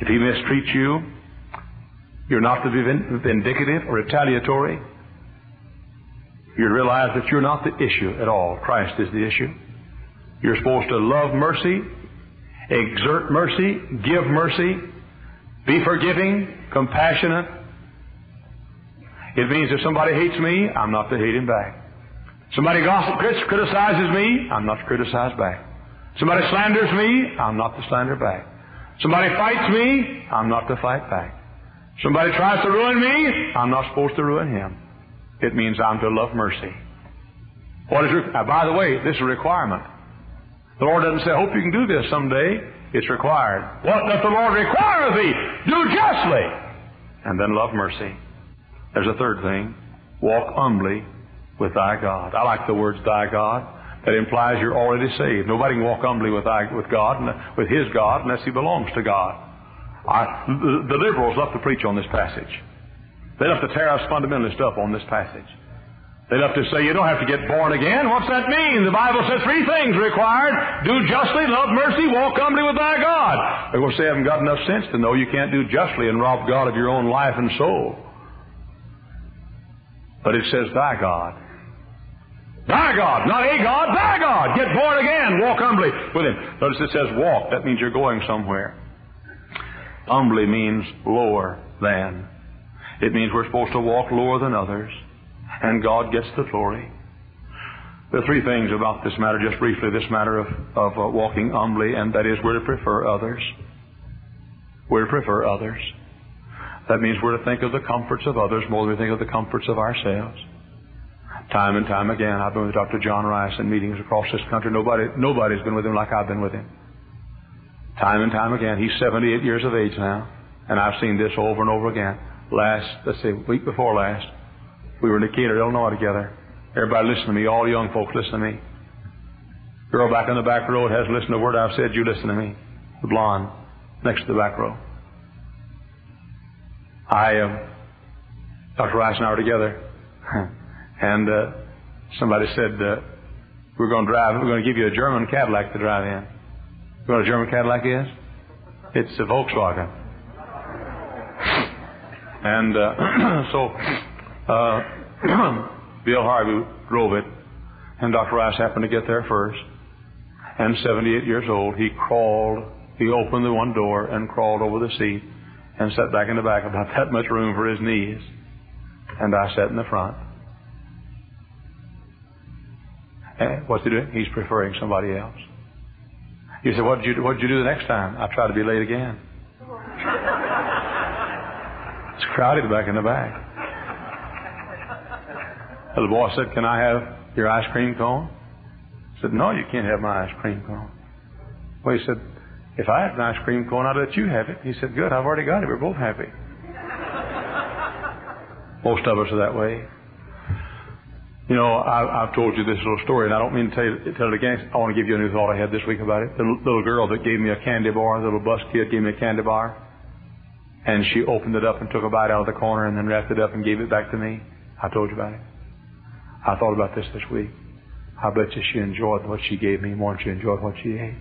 If he mistreats you, you're not to be vindictive or retaliatory. You realize that you're not the issue at all. Christ is the issue. You're supposed to love mercy, exert mercy, give mercy, be forgiving, compassionate. It means if somebody hates me, I'm not to hate him back. Somebody gossip, criticizes me, I'm not to criticize back. Somebody slanders me, I'm not to slander back. Somebody fights me, I'm not to fight back. Somebody tries to ruin me, I'm not supposed to ruin him. It means I'm to love mercy. What is re- by the way, this is a requirement. The Lord doesn't say, I hope you can do this someday. It's required. What does the Lord require of thee? Do justly. And then love mercy. There's a third thing. Walk humbly with thy God. I like the words thy God. That implies you're already saved. Nobody can walk humbly with, thy, with God, with his God, unless he belongs to God. I, the, liberals love to preach on this passage. They love to tear us fundamentalist up on this passage. They love to say you don't have to get born again. What's that mean? The Bible says three things required. Do justly, love mercy, walk humbly with thy God. Of course, they haven't got enough sense to know you can't do justly and rob God of your own life and soul. But it says thy God. Thy God, not a God, thy God. Get born again. Walk humbly with Him. Notice it says walk. That means you're going somewhere. Humbly means lower than. It means we're supposed to walk lower than others and God gets the glory. There are three things about this matter, just briefly, this matter of, of uh, walking humbly, and that is we're to prefer others. We're to prefer others. That means we're to think of the comforts of others more than we think of the comforts of ourselves. Time and time again, I've been with Dr. John Rice in meetings across this country. Nobody, nobody's been with him like I've been with him. Time and time again. He's 78 years of age now, and I've seen this over and over again. Last, let's see, week before last, we were in Decatur, Illinois together. Everybody listen to me. All young folks listen to me. Girl back on the back row has listened to a word I've said. You listen to me. The blonde next to the back row. I, um, Dr. Rice and I were together, <laughs> and uh, somebody said uh, we're going to drive. We're going to give you a German Cadillac to drive in. You know what a German Cadillac is? It's a Volkswagen. <laughs> And uh, <clears throat> so uh, <clears throat> Bill Harvey drove it, and Dr. Rice happened to get there first. And 78 years old, he crawled, he opened the one door and crawled over the seat and sat back in the back, about that much room for his knees. And I sat in the front. And what's he doing? He's preferring somebody else. You said, what did you, what did you do the next time? I tried to be late again. it's crowded back in the back. The boy said, Can I have your ice cream cone? I said, No, you can't have my ice cream cone. Well, he said, If I had an ice cream cone, I'd let you have it. He said, Good, I've already got it. We're both happy. <laughs> Most of us are that way. You know, I, have told you this little story, and I don't mean to tell, you, tell it again. I want to give you a new thought I had this week about it. The little girl that gave me a candy bar, the little bus kid gave me a candy bar, and she opened it up and took a bite out of the corner and then wrapped it up and gave it back to me. I told you about it. I thought about this this week. I bet you she enjoyed what she gave me more than she enjoyed what she ate.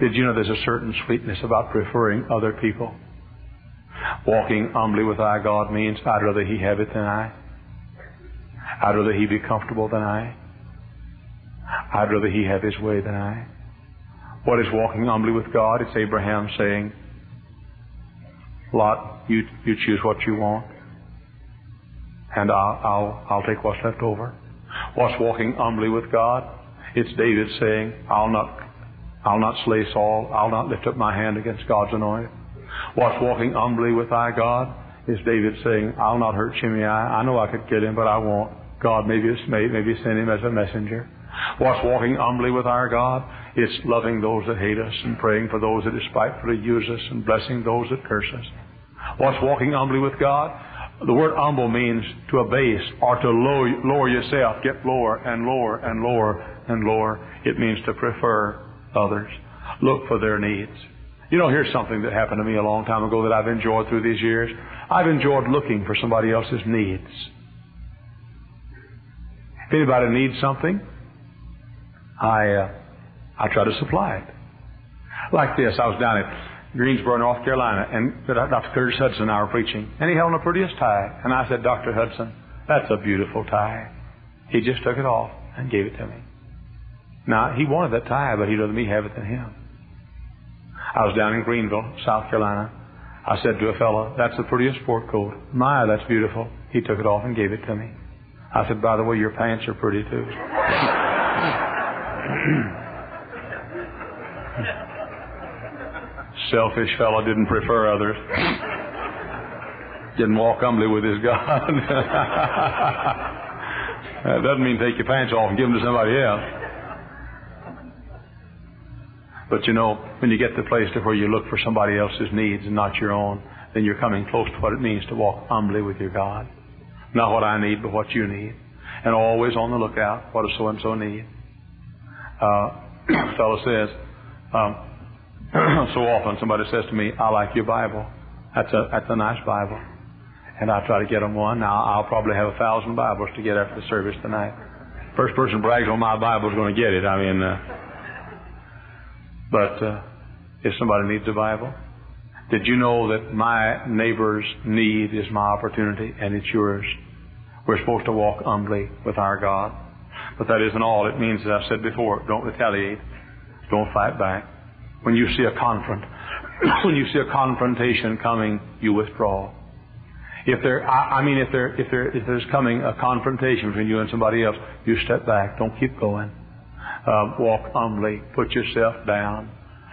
Did you know there's a certain sweetness about preferring other people? Walking humbly with our God means I'd rather He have it than I. I'd rather He be comfortable than I. I'd rather He have His way than I. What is walking humbly with God? It's Abraham saying, Lot, you, you choose what you want and I'll, I'll, I'll take what's left over. What's walking humbly with God? It's David saying, I'll not, I'll not slay Saul. I'll not lift up my hand against God's anointed. What's walking humbly with thy God? Is David saying, I'll not hurt Shimei. I know I could kill him, but I won't. God maybe, it's maybe send him as a messenger. What's walking humbly with our God? It's loving those that hate us and praying for those that despitefully use us and blessing those that curse us. What's walking humbly with God? The word humble means to abase or to lower, lower yourself, get lower and lower and lower and lower. It means to prefer others. Look for their needs. You know, here's something that happened to me a long time ago that I've enjoyed through these years. I've enjoyed looking for somebody else's needs. If anybody needs something, I uh, I try to supply it. Like this, I was down at Greensboro, North Carolina, and Dr. Curtis Hudson and I were preaching, and he held the prettiest tie, and I said, Dr. Hudson, that's a beautiful tie. He just took it off and gave it to me. Now, he wanted that tie, but he'd rather me have it than him. I was down in Greenville, South Carolina. I said to a fellow, That's the prettiest sport coat. My, that's beautiful. He took it off and gave it to me. I said, By the way, your pants are pretty too. <laughs> Selfish fellow didn't prefer others. Didn't walk humbly with his God. <laughs> that doesn't mean take your pants off and give them to somebody else. But you know, when you get to the place to where you look for somebody else's needs and not your own, then you're coming close to what it means to walk humbly with your God. Not what I need, but what you need. And always on the lookout, what does so and so need? Uh, <clears throat> fellow says, um, <clears throat> so often somebody says to me, I like your Bible. That's a, that's a nice Bible. And I try to get them one. Now, I'll probably have a thousand Bibles to get after the service tonight. First person brags on my Bible is going to get it. I mean, uh, but uh, if somebody needs a Bible, did you know that my neighbor's need is my opportunity and it's yours? We're supposed to walk humbly with our God. But that isn't all. It means, as I said before, don't retaliate. Don't fight back. When you see a confront, <coughs> when you see a confrontation coming, you withdraw. If there, I, I mean, if there, if there, if there's coming a confrontation between you and somebody else, you step back. Don't keep going uh, walk humbly, put yourself down.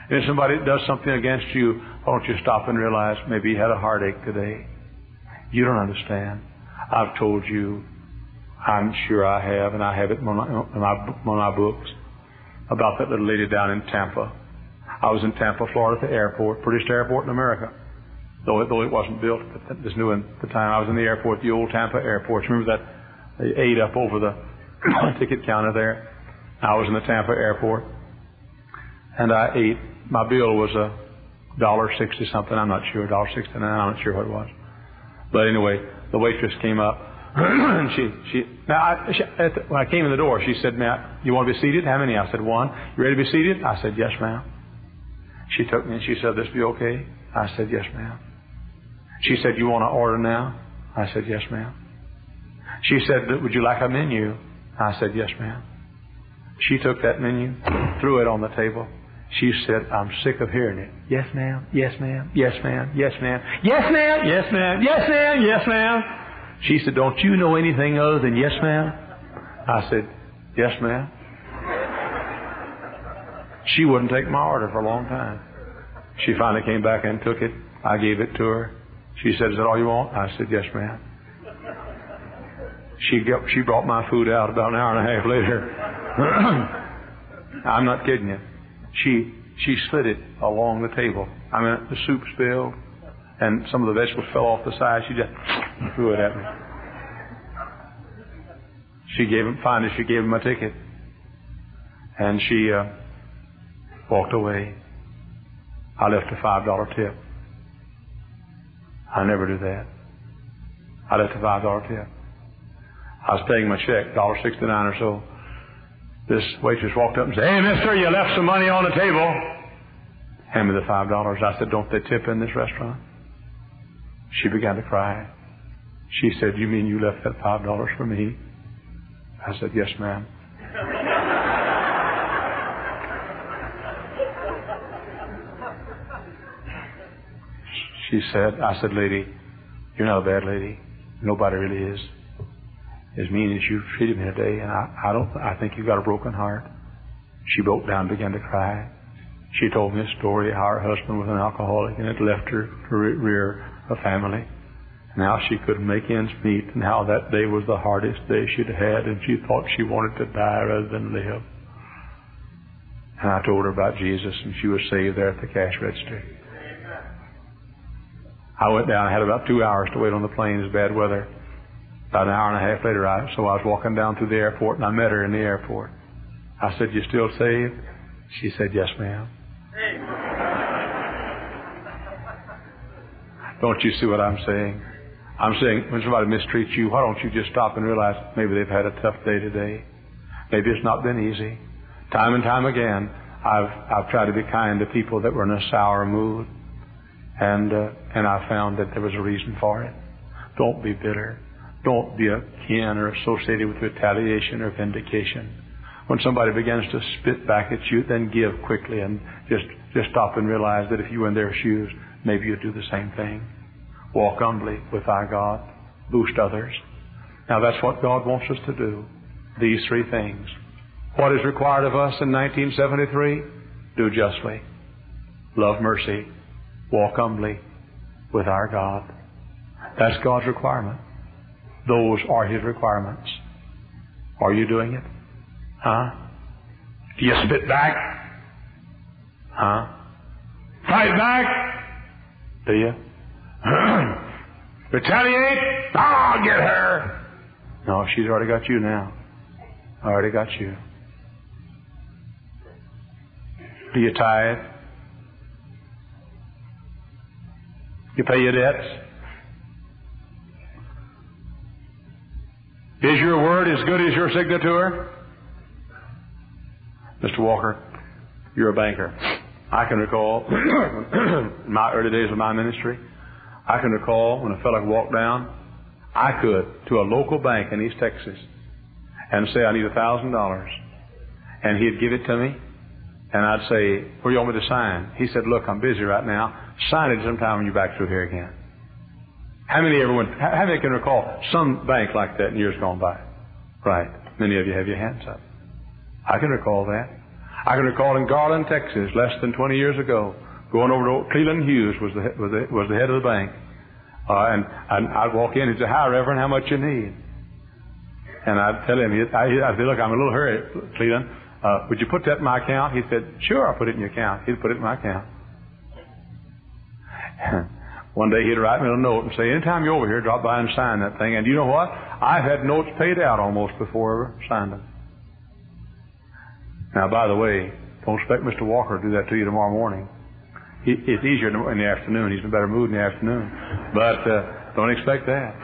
If somebody does something against you, why don't you stop and realize maybe you had a heartache today? You don't understand. I've told you, I'm sure I have, and I have it in my, in my, in my books, about that little lady down in Tampa. I was in Tampa, Florida, at the airport, prettiest airport in America. Though it, though it wasn't built, it was new at the time. I was in the airport, the old Tampa airport. Remember that? They ate up over the <coughs> ticket counter there. I was in the Tampa airport, and I ate. My bill was a dollar sixty something. I'm not sure, dollar sixty nine. I'm not sure what it was. But anyway, the waitress came up, <clears throat> and she she. Now, I, she, the, when I came in the door, she said, "Matt, you want to be seated? How many?" I said, "One." You ready to be seated? I said, "Yes, ma'am." She took me and she said, "This be okay?" I said, "Yes, ma'am." She said, "You want to order now?" I said, "Yes, ma'am." She said, "Would you like a menu?" I said, "Yes, ma'am." She took that menu, threw it on the table. She said, I'm sick of hearing it. Yes, ma'am. Yes, ma'am. Yes, ma'am. Yes, ma'am. Yes, ma'am. Yes, ma'am. Yes, ma'am. Yes, ma'am. She said, Don't you know anything other than yes, ma'am? I said, Yes, ma'am. She wouldn't take my order for a long time. She finally came back and took it. I gave it to her. She said, Is that all you want? I said, Yes, ma'am. She, got, she brought my food out about an hour and a half later. <coughs> I'm not kidding you. She she slid it along the table. I mean, the soup spilled, and some of the vegetables fell off the side. She just threw it at me. She gave him finally. She gave him a ticket, and she uh, walked away. I left a five dollar tip. I never do that. I left a five dollar tip. I was paying my check, dollar sixty nine or so. This waitress walked up and said, Hey, mister, you left some money on the table. Hand me the five dollars. I said, Don't they tip in this restaurant? She began to cry. She said, You mean you left that five dollars for me? I said, Yes, ma'am. she said, I said, Lady, you're not a bad lady. Nobody really is as mean as you've treated me today, and I, I don't, I think you've got a broken heart. She broke down and began to cry. She told me a story how her husband was an alcoholic and had left her to rear a family. And how she couldn't make ends meet, and how that day was the hardest day she'd had, and she thought she wanted to die rather than live. And I told her about Jesus, and she was saved there at the cash register. I went down. I had about two hours to wait on the plane. It was bad weather. About an hour and a half later, I, so I was walking down through the airport and I met her in the airport. I said, You still saved? She said, Yes, ma'am. don't you see what I'm saying? I'm saying when somebody mistreats you, why don't you just stop and realize maybe they've had a tough day today? Maybe it's not been easy. Time and time again, I've I've tried to be kind to people that were in a sour mood, and uh, and I found that there was a reason for it. Don't be bitter. Don't be a kin or associated with retaliation or vindication. When somebody begins to spit back at you, then give quickly and just just stop and realize that if you were in their shoes, maybe you'd do the same thing. Walk humbly with our God. Boost others. Now that's what God wants us to do. These three things. What is required of us in 1973? Do justly. Love mercy. Walk humbly with our God. That's God's requirement. Those are His requirements. Are you doing it? Huh? Do you spit back? Huh? Fight back? Do you? <clears throat> Retaliate? Oh, get her! No, she's already got you now. I Already got you. Do you tithe? You pay your debts? Is your word as good as your signature? Mr. Walker, you're a banker. I can recall <coughs> my early days of my ministry. I can recall when a fellow walked down, I could to a local bank in East Texas and say I need a thousand dollars, and he'd give it to me, and I'd say, Where you want me to sign? He said, Look, I'm busy right now. Sign it sometime when you're back through here again. How many ever went, how many can recall some bank like that in years gone by? Right. Many of you have your hands up. I can recall that. I can recall in Garland, Texas, less than 20 years ago, going over to Cleland Hughes was the, was the, was the head of the bank. Uh, and, and I'd walk in and say, Hi, Reverend, how much you need? And I'd tell him, I'd say, Look, I'm in a little hurry, Cleland uh, would you put that in my account? He said, sure, I'll put it in your account. He'd put it in my account. <laughs> One day he'd write me a note and say, anytime you're over here, drop by and sign that thing. And you know what? I've had notes paid out almost before I ever signed them. Now, by the way, don't expect Mr. Walker to do that to you tomorrow morning. It's easier in the afternoon. He's in a better mood in the afternoon. But uh, don't expect that.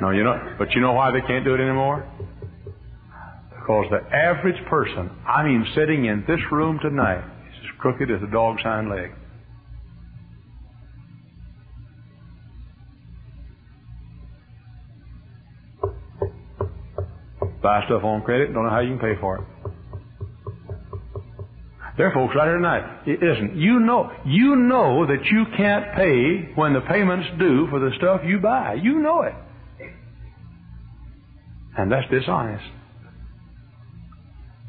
No, you know. But you know why they can't do it anymore? Because the average person, I mean sitting in this room tonight, is as crooked as a dog's hind leg. Buy stuff on credit, don't know how you can pay for it. There are folks right here tonight. It isn't. You know, you know that you can't pay when the payment's due for the stuff you buy. You know it. And that's dishonest.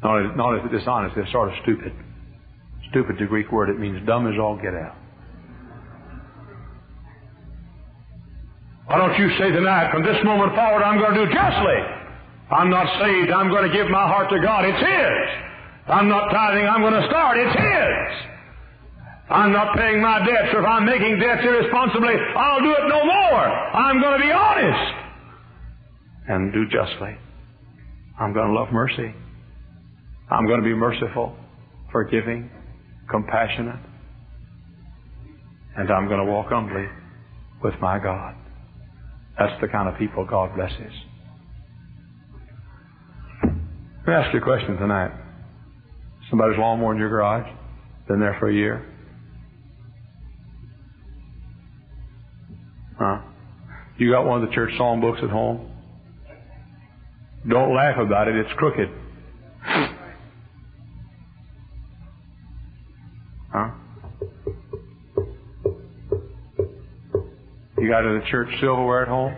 Not not only dishonest, they're sort of stupid. Stupid's a Greek word. It means dumb as all get out. Why don't you say tonight, from this moment forward, I'm going to do justly. I'm not saved. I'm going to give my heart to God. It's His. I'm not tithing. I'm going to start. It's His. I'm not paying my debts, or if I'm making debts irresponsibly, I'll do it no more. I'm going to be honest and do justly. I'm going to love mercy. I'm going to be merciful, forgiving, compassionate, and I'm going to walk humbly with my God. That's the kind of people God blesses. Let me ask you a question tonight. Somebody's lawnmower in your garage, been there for a year. Huh? You got one of the church songbooks at home? Don't laugh about it, it's crooked. Huh? You got any church silverware at home?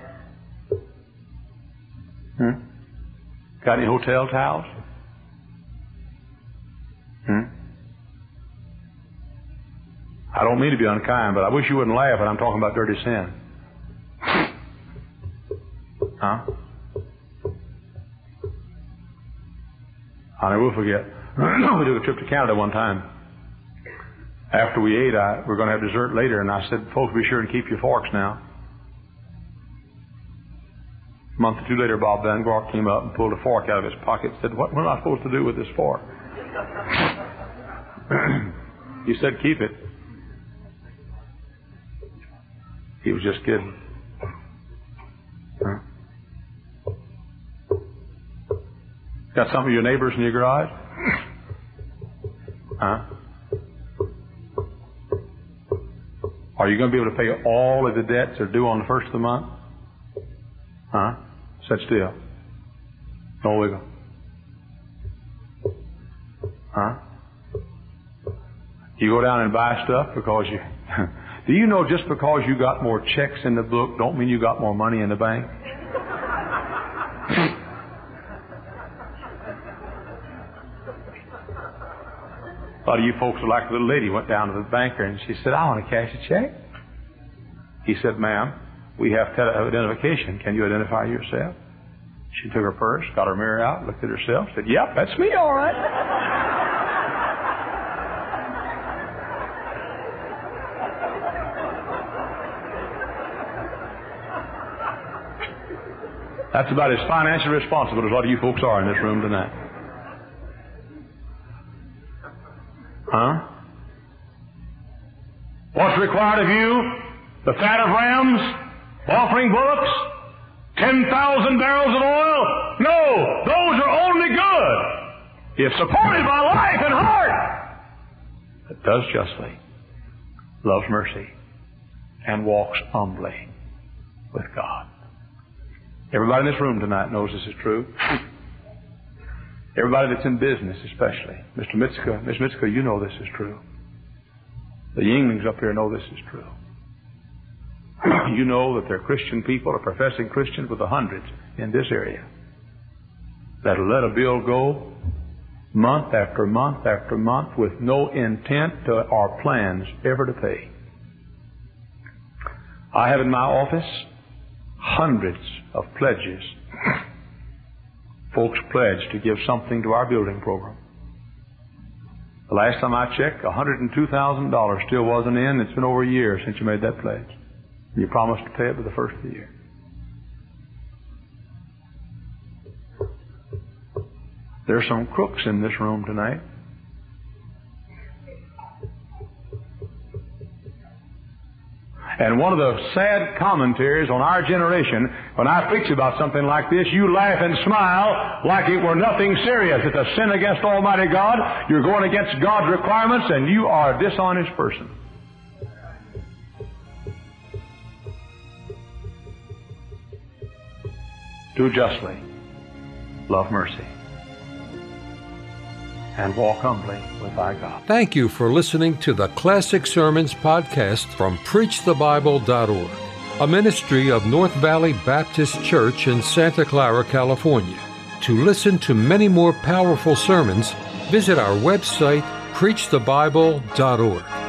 Hmm? Got any hotel towels? Hmm? I don't mean to be unkind, but I wish you wouldn't laugh when I'm talking about dirty sin. Huh? I will forget. <clears throat> we took a trip to Canada one time after we ate, I, we're going to have dessert later, and I said, folks, be sure and keep your forks now. A month or two later, Bob Van Gork came up and pulled a fork out of his pocket and said, what, what am I supposed to do with this fork? <clears throat> he said, keep it. He was just kidding. Got some of your neighbors in your garage? <clears throat> Huh? Are you going to be able to pay all of the debts that are due on the first of the month? Huh? Sit still. No wiggle. Huh? You go down and buy stuff because you. <laughs> do you know just because you got more checks in the book don't mean you got more money in the bank? <laughs> A lot of you folks are like the little lady went down to the banker and she said, I want to cash a check. He said, ma'am, we have identification. Can you identify yourself? She took her purse, got her mirror out, looked at herself, said, Yep, that's me, all right. That's about as financially responsible as a lot of you folks are in this room tonight. Huh? What's required of you? The fat of rams? Offering bullocks? 10,000 barrels of oil? No, those are only good if supported by life and heart. That does justly, loves mercy, and walks humbly with God. Everybody in this room tonight knows this is true. <clears throat> Everybody that's in business, especially. Mr. Mitska, Miss Mitska, you know this is true. The Yinglings up here know this is true. <clears throat> You know that there are Christian people or professing Christians with the hundreds in this area that'll let a bill go month after month after month with no intent to, or plans ever to pay. I have in my office hundreds of pledges. <clears throat> Folks pledged to give something to our building program. The last time I checked, $102,000 still wasn't in. It's been over a year since you made that pledge. You promised to pay it by the first of the year. There's some crooks in this room tonight. And one of the sad commentaries on our generation, when I preach about something like this, you laugh and smile like it were nothing serious. It's a sin against Almighty God. You're going against God's requirements and you are a dishonest person. Do justly, love mercy, and walk humbly with thy God. Thank you for listening to the Classic Sermons podcast from PreachTheBible.org, a ministry of North Valley Baptist Church in Santa Clara, California. To listen to many more powerful sermons, visit our website, PreachTheBible.org.